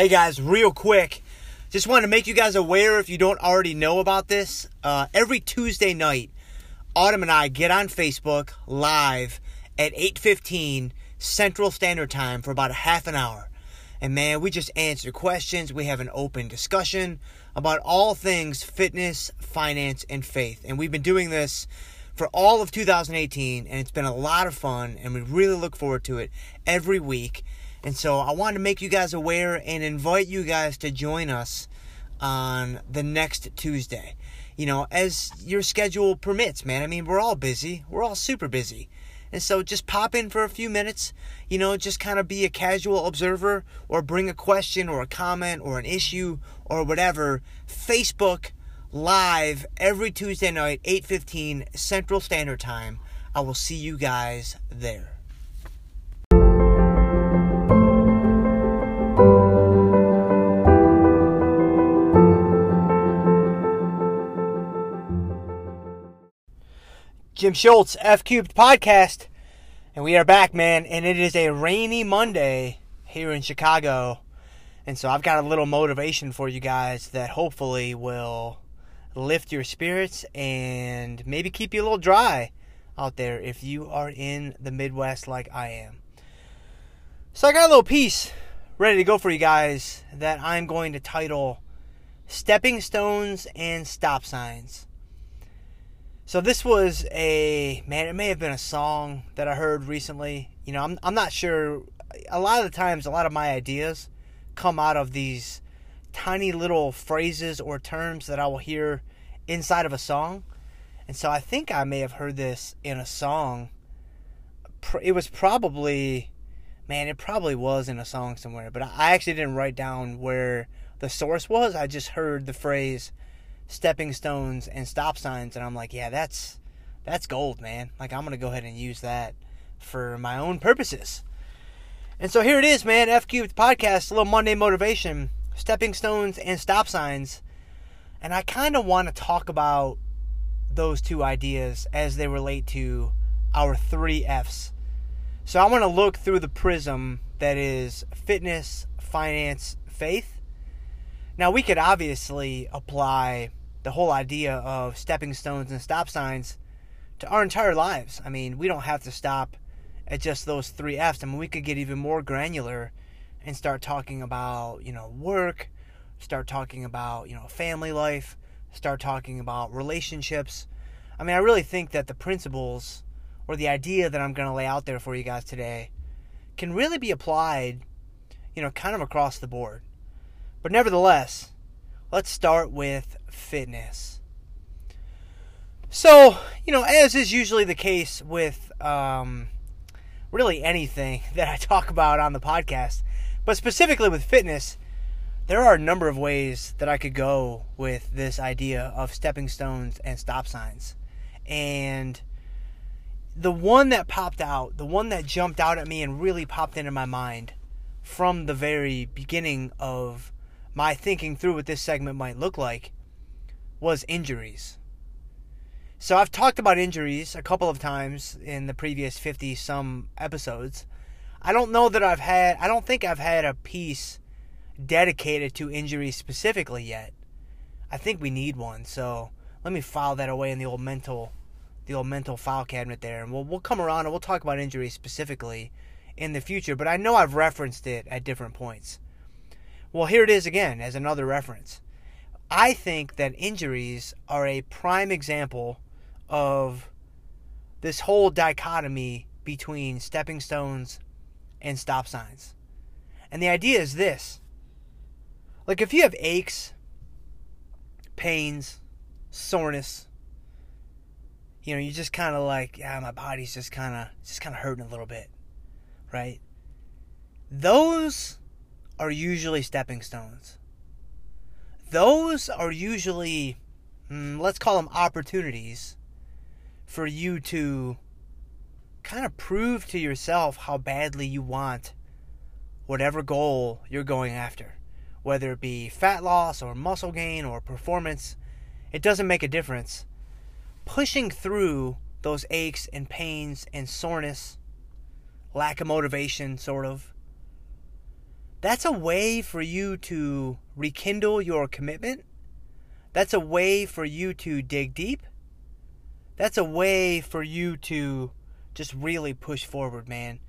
Hey guys, real quick, just wanted to make you guys aware if you don't already know about this. Uh, every Tuesday night, Autumn and I get on Facebook live at 8:15 Central Standard Time for about a half an hour. And man, we just answer questions. We have an open discussion about all things fitness, finance, and faith. And we've been doing this for all of 2018, and it's been a lot of fun, and we really look forward to it every week. And so I wanted to make you guys aware and invite you guys to join us on the next Tuesday. You know, as your schedule permits, man. I mean, we're all busy. We're all super busy. And so just pop in for a few minutes, you know, just kind of be a casual observer or bring a question or a comment or an issue or whatever. Facebook live every Tuesday night, 8:15 Central Standard Time. I will see you guys there. Jim Schultz, F Cubed Podcast. And we are back, man. And it is a rainy Monday here in Chicago. And so I've got a little motivation for you guys that hopefully will lift your spirits and maybe keep you a little dry out there if you are in the Midwest like I am. So I got a little piece ready to go for you guys that I'm going to title Stepping Stones and Stop Signs. So this was a man. It may have been a song that I heard recently. You know, I'm I'm not sure. A lot of the times, a lot of my ideas come out of these tiny little phrases or terms that I will hear inside of a song. And so I think I may have heard this in a song. It was probably, man, it probably was in a song somewhere. But I actually didn't write down where the source was. I just heard the phrase stepping stones and stop signs and I'm like, yeah, that's that's gold, man. Like I'm going to go ahead and use that for my own purposes. And so here it is, man. F Cubed podcast, a little Monday motivation, stepping stones and stop signs. And I kind of want to talk about those two ideas as they relate to our three F's. So I want to look through the prism that is fitness, finance, faith. Now we could obviously apply the whole idea of stepping stones and stop signs to our entire lives. I mean, we don't have to stop at just those three F's. I mean, we could get even more granular and start talking about, you know, work, start talking about, you know, family life, start talking about relationships. I mean, I really think that the principles or the idea that I'm going to lay out there for you guys today can really be applied, you know, kind of across the board. But nevertheless, let's start with fitness. So, you know, as is usually the case with um, really anything that I talk about on the podcast, but specifically with fitness, there are a number of ways that I could go with this idea of stepping stones and stop signs. And the one that popped out, the one that jumped out at me and really popped into my mind from the very beginning of my thinking through what this segment might look like was injuries. So I've talked about injuries a couple of times in the previous 50 some episodes. I don't know that I've had I don't think I've had a piece dedicated to injuries specifically yet. I think we need one. So let me file that away in the old mental the old mental file cabinet there and we'll we'll come around and we'll talk about injuries specifically in the future, but I know I've referenced it at different points. Well, here it is again as another reference. I think that injuries are a prime example of this whole dichotomy between stepping stones and stop signs. And the idea is this like, if you have aches, pains, soreness, you know, you're just kind of like, yeah, my body's just kind of, just kind of hurting a little bit, right? Those are usually stepping stones those are usually, mm, let's call them opportunities for you to kind of prove to yourself how badly you want whatever goal you're going after. Whether it be fat loss or muscle gain or performance, it doesn't make a difference. Pushing through those aches and pains and soreness, lack of motivation, sort of, that's a way for you to rekindle your commitment. That's a way for you to dig deep. That's a way for you to just really push forward, man.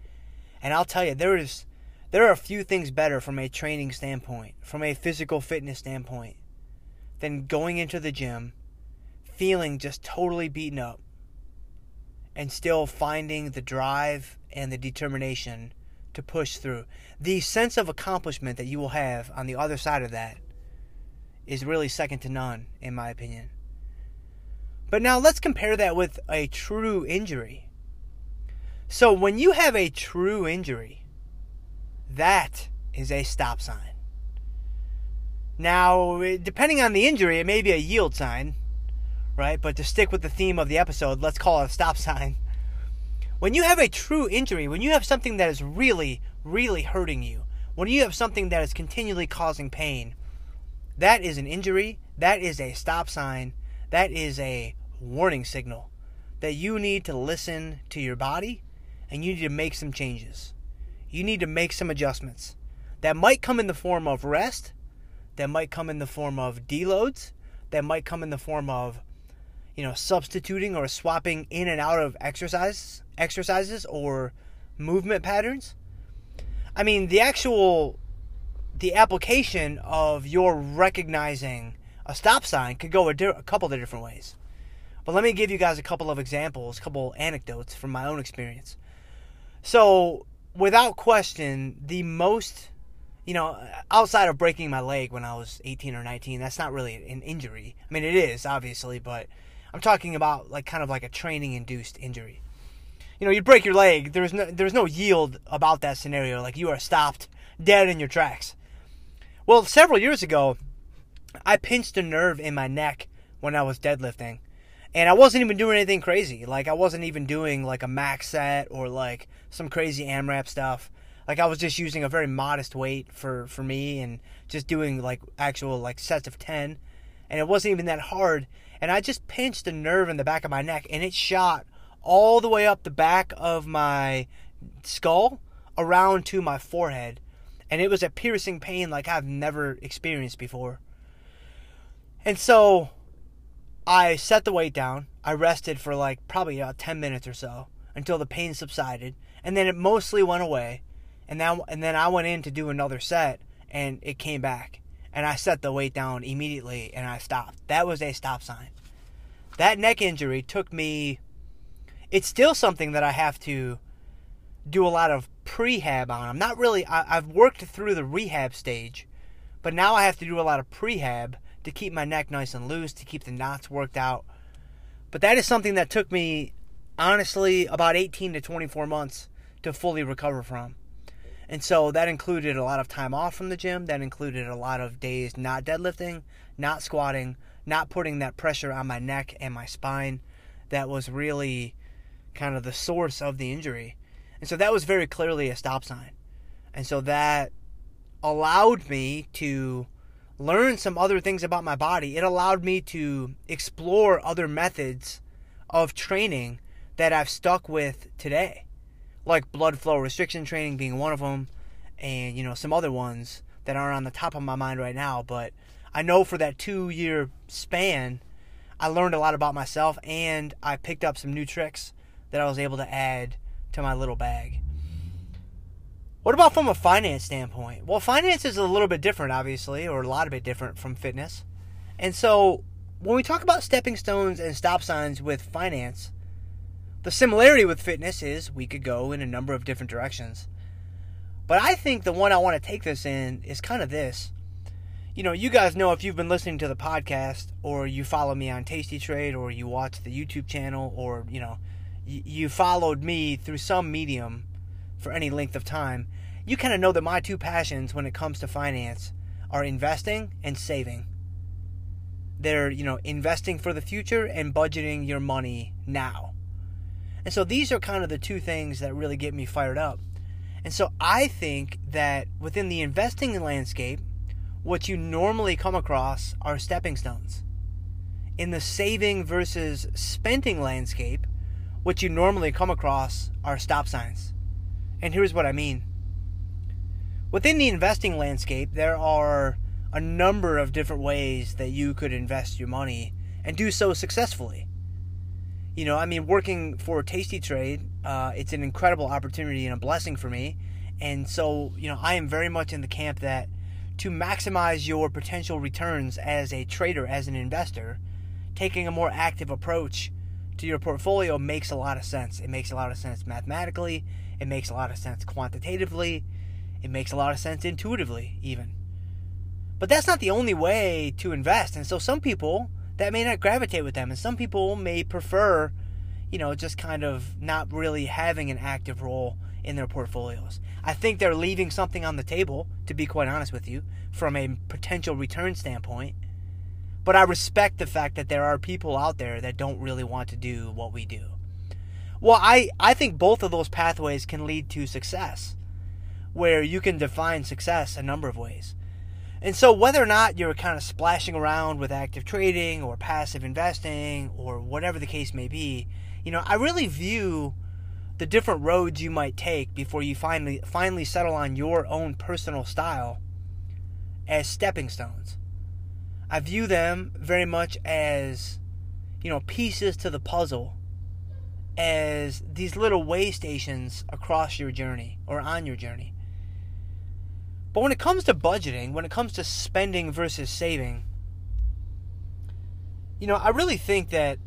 And I'll tell you, there is there are a few things better from a training standpoint, from a physical fitness standpoint, than going into the gym, feeling just totally beaten up, and still finding the drive and the determination to push through. The sense of accomplishment that you will have on the other side of that is really second to none, in my opinion. But now let's compare that with a true injury. So when you have a true injury, that is a stop sign. Now, depending on the injury, it may be a yield sign, right? But to stick with the theme of the episode, let's call it a stop sign. When you have a true injury, when you have something that is really, really hurting you, when you have something that is continually causing pain, that is an injury, that is a stop sign, that is a warning signal that you need to listen to your body and you need to make some changes. You need to make some adjustments. That might come in the form of rest, that might come in the form of deloads, that might come in the form of you know, substituting or swapping in and out of exercise exercises or movement patterns. I mean, the actual the application of your recognizing a stop sign could go a, di- a couple of different ways. But let me give you guys a couple of examples, a couple anecdotes from my own experience. So, without question, the most, you know, outside of breaking my leg when I was 18 or 19, that's not really an injury. I mean, it is, obviously, but I'm talking about like kind of like a training induced injury. You know, you break your leg, there's no there's no yield about that scenario. Like you are stopped dead in your tracks. Well, several years ago, I pinched a nerve in my neck when I was deadlifting. And I wasn't even doing anything crazy. Like I wasn't even doing like a max set or like some crazy AMRAP stuff. Like I was just using a very modest weight for for me and just doing like actual like sets of 10 and it wasn't even that hard and I just pinched a nerve in the back of my neck, and it shot all the way up the back of my skull around to my forehead. And it was a piercing pain like I've never experienced before. And so I set the weight down. I rested for like probably about 10 minutes or so until the pain subsided. And then it mostly went away. And now and then I went in to do another set and it came back and I set the weight down immediately and I stopped. That was a stop sign. That neck injury took me. It's still something that I have to do a lot of prehab on. I'm not really. I, I've worked through the rehab stage, but now I have to do a lot of prehab to keep my neck nice and loose, to keep the knots worked out. But that is something that took me, honestly, about 18 to 24 months to fully recover from. And so that included a lot of time off from the gym. That included a lot of days not deadlifting, not squatting, not putting that pressure on my neck and my spine. That was really kind of the source of the injury. And so that was very clearly a stop sign. And so that allowed me to learn some other things about my body. It allowed me to explore other methods of training that I've stuck with today like blood flow restriction training being one of them, and you know some other ones that aren't on the top of my mind right now. But I know for that two year span, I learned a lot about myself, and I picked up some new tricks that I was able to add to my little bag. What about from a finance standpoint? Well, finance is a little bit different, obviously, or a lot of bit different from fitness. And so, when we talk about stepping stones and stop signs with finance, the similarity with fitness is we could go in a number of different directions. But I think the one I want to take this in is kind of this. You know, you guys know if you've been listening to the podcast or you follow me on Tasty Trade or you watch the YouTube channel or, you know, you followed me through some medium for any length of time, you kind of know that my two passions when it comes to finance are investing and saving. They're, you know, investing for the future and budgeting your money now. And so these are kind of the two things that really get me fired up. And so I think that within the investing landscape, what you normally come across are stepping stones. In the saving versus spending landscape, what you normally come across are stop signs. And here's what I mean. within the investing landscape, there are a number of different ways that you could invest your money and do so successfully. You know, I mean, working for Tasty Trade, uh, it's an incredible opportunity and a blessing for me. And so, you know, I am very much in the camp that to maximize your potential returns as a trader, as an investor, taking a more active approach to your portfolio makes a lot of sense. It makes a lot of sense mathematically, it makes a lot of sense quantitatively, it makes a lot of sense intuitively, even. But that's not the only way to invest. And so some people that may not gravitate with them, and some people may prefer, you know, just kind of not really having an active role in their portfolios. I think they're leaving something on the table, to be quite honest with you, from a potential return standpoint. But I respect the fact that there are people out there that don't really want to do what we do. Well, I, I think both of those pathways can lead to success, where you can define success a number of ways. And so, whether or not you're kind of splashing around with active trading or passive investing or whatever the case may be, you know, I really view the different roads you might take before you finally finally settle on your own personal style as stepping stones. I view them very much as you know pieces to the puzzle as these little way stations across your journey or on your journey. But when it comes to budgeting, when it comes to spending versus saving, you know, I really think that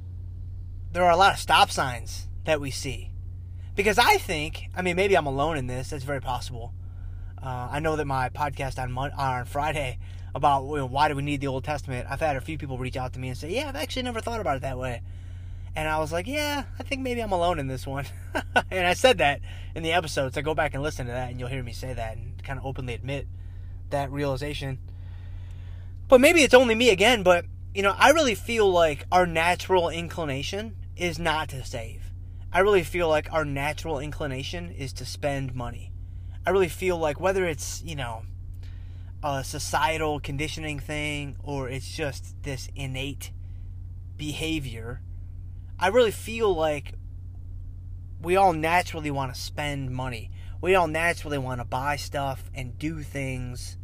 there are a lot of stop signs that we see because I think, I mean, maybe I'm alone in this. That's very possible. Uh, I know that my podcast on Mon- on Friday about you know, why do we need the Old Testament. I've had a few people reach out to me and say, "Yeah, I've actually never thought about it that way." And I was like, "Yeah, I think maybe I'm alone in this one." and I said that in the episode, so go back and listen to that, and you'll hear me say that and kind of openly admit that realization. But maybe it's only me again. But you know, I really feel like our natural inclination is not to save I really feel like our natural inclination is to spend money. I really feel like whether it's, you know, a societal conditioning thing or it's just this innate behavior, I really feel like we all naturally want to spend money. We all naturally want to buy stuff and do things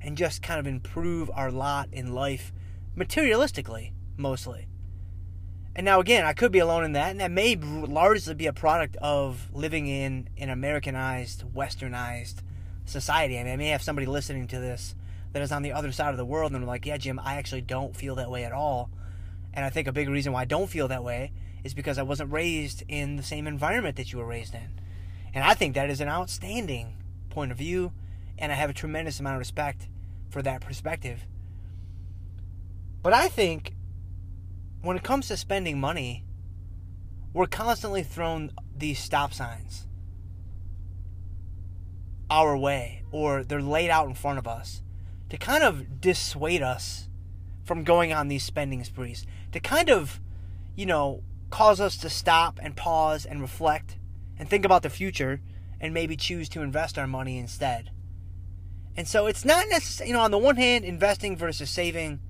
and just kind of improve our lot in life materialistically, mostly. And now, again, I could be alone in that, and that may largely be a product of living in an Americanized, westernized society. I mean, I may have somebody listening to this that is on the other side of the world and they're like, yeah, Jim, I actually don't feel that way at all. And I think a big reason why I don't feel that way is because I wasn't raised in the same environment that you were raised in. And I think that is an outstanding point of view, and I have a tremendous amount of respect for that perspective. But I think when it comes to spending money, we're constantly thrown these stop signs our way, or they're laid out in front of us to kind of dissuade us from going on these spending sprees, to kind of, you know, cause us to stop and pause and reflect and think about the future and maybe choose to invest our money instead. And so it's not necessarily, you know, on the one hand, investing versus saving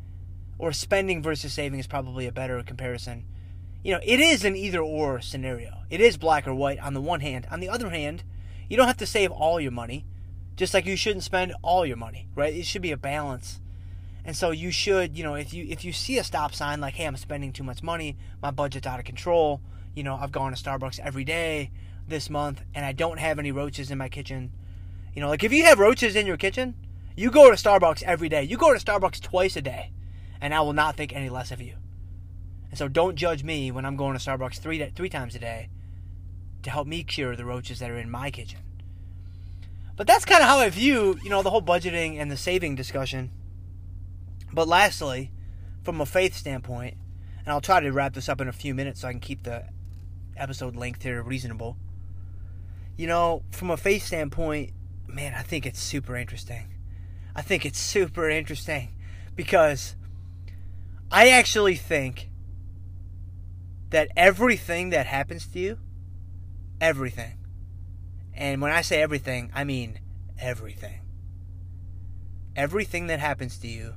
or spending versus saving is probably a better comparison. You know, it is an either or scenario. It is black or white on the one hand. On the other hand, you don't have to save all your money, just like you shouldn't spend all your money, right? It should be a balance. And so you should, you know, if you if you see a stop sign like, "Hey, I'm spending too much money, my budget's out of control," you know, I've gone to Starbucks every day this month and I don't have any roaches in my kitchen. You know, like if you have roaches in your kitchen, you go to Starbucks every day. You go to Starbucks twice a day and I will not think any less of you. And so don't judge me when I'm going to Starbucks three, three times a day to help me cure the roaches that are in my kitchen. But that's kind of how I view, you know, the whole budgeting and the saving discussion. But lastly, from a faith standpoint, and I'll try to wrap this up in a few minutes so I can keep the episode length here reasonable. You know, from a faith standpoint, man, I think it's super interesting. I think it's super interesting because I actually think that everything that happens to you, everything, and when I say everything, I mean everything. Everything that happens to you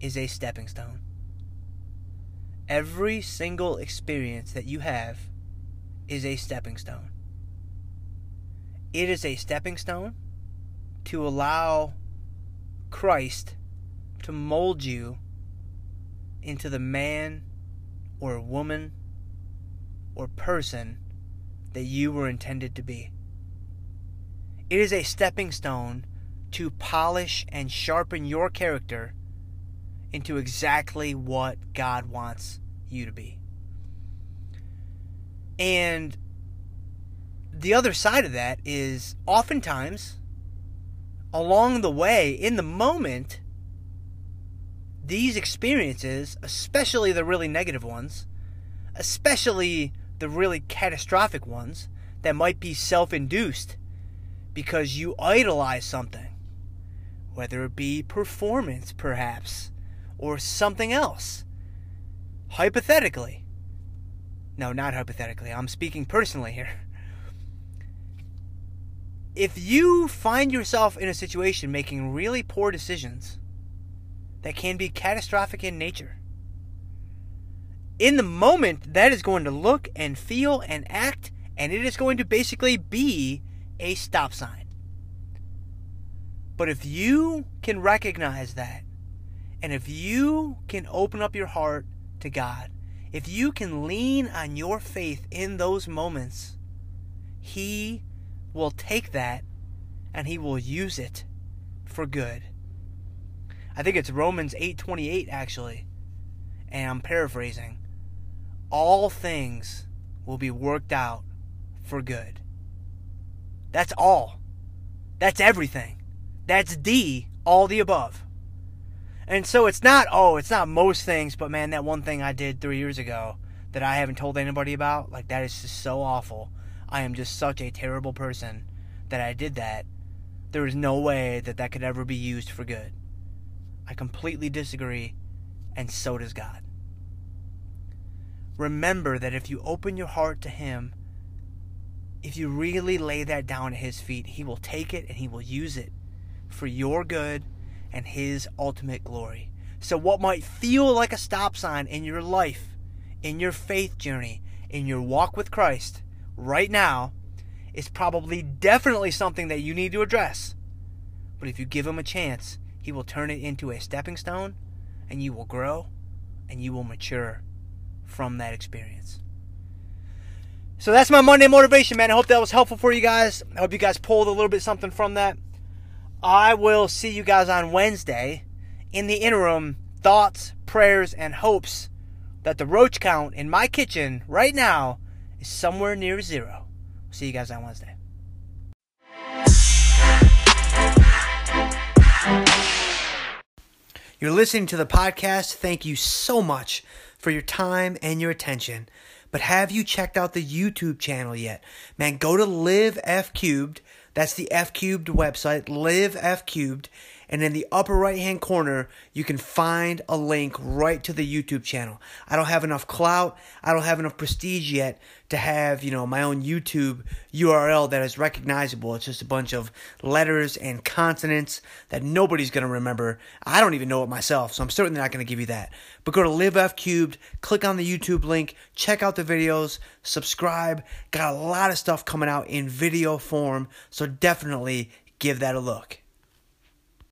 is a stepping stone. Every single experience that you have is a stepping stone. It is a stepping stone to allow Christ to mold you into the man or woman or person that you were intended to be. It is a stepping stone to polish and sharpen your character into exactly what God wants you to be. And the other side of that is oftentimes along the way, in the moment, these experiences, especially the really negative ones, especially the really catastrophic ones that might be self induced because you idolize something, whether it be performance, perhaps, or something else. Hypothetically, no, not hypothetically, I'm speaking personally here. If you find yourself in a situation making really poor decisions that can be catastrophic in nature, in the moment, that is going to look and feel and act, and it is going to basically be a stop sign. But if you can recognize that, and if you can open up your heart to God, if you can lean on your faith in those moments, He will take that and He will use it for good. I think it's Romans 8:28 actually. And I'm paraphrasing all things will be worked out for good. That's all. That's everything. That's D, all the above. And so it's not, oh, it's not most things, but man, that one thing I did three years ago that I haven't told anybody about, like that is just so awful. I am just such a terrible person that I did that. There is no way that that could ever be used for good. I completely disagree, and so does God remember that if you open your heart to Him, if you really lay that down at His feet, He will take it and He will use it for your good and His ultimate glory. So, what might feel like a stop sign in your life, in your faith journey, in your walk with Christ right now, is probably definitely something that you need to address. But if you give Him a chance, He will turn it into a stepping stone and you will grow and you will mature from that experience. So that's my Monday motivation, man. I hope that was helpful for you guys. I hope you guys pulled a little bit something from that. I will see you guys on Wednesday. In the interim, thoughts, prayers, and hopes that the roach count in my kitchen right now is somewhere near zero. See you guys on Wednesday. You're listening to the podcast. Thank you so much for your time and your attention. But have you checked out the YouTube channel yet? Man, go to Live F Cubed. That's the F Cubed website, Live F Cubed, and in the upper right hand corner, you can find a link right to the YouTube channel. I don't have enough clout, I don't have enough prestige yet to have, you know, my own YouTube URL that is recognizable. It's just a bunch of letters and consonants that nobody's going to remember. I don't even know it myself, so I'm certainly not going to give you that. But go to Live F Cubed, click on the YouTube link, check out the videos, subscribe. Got a lot of stuff coming out in video form, so definitely give that a look.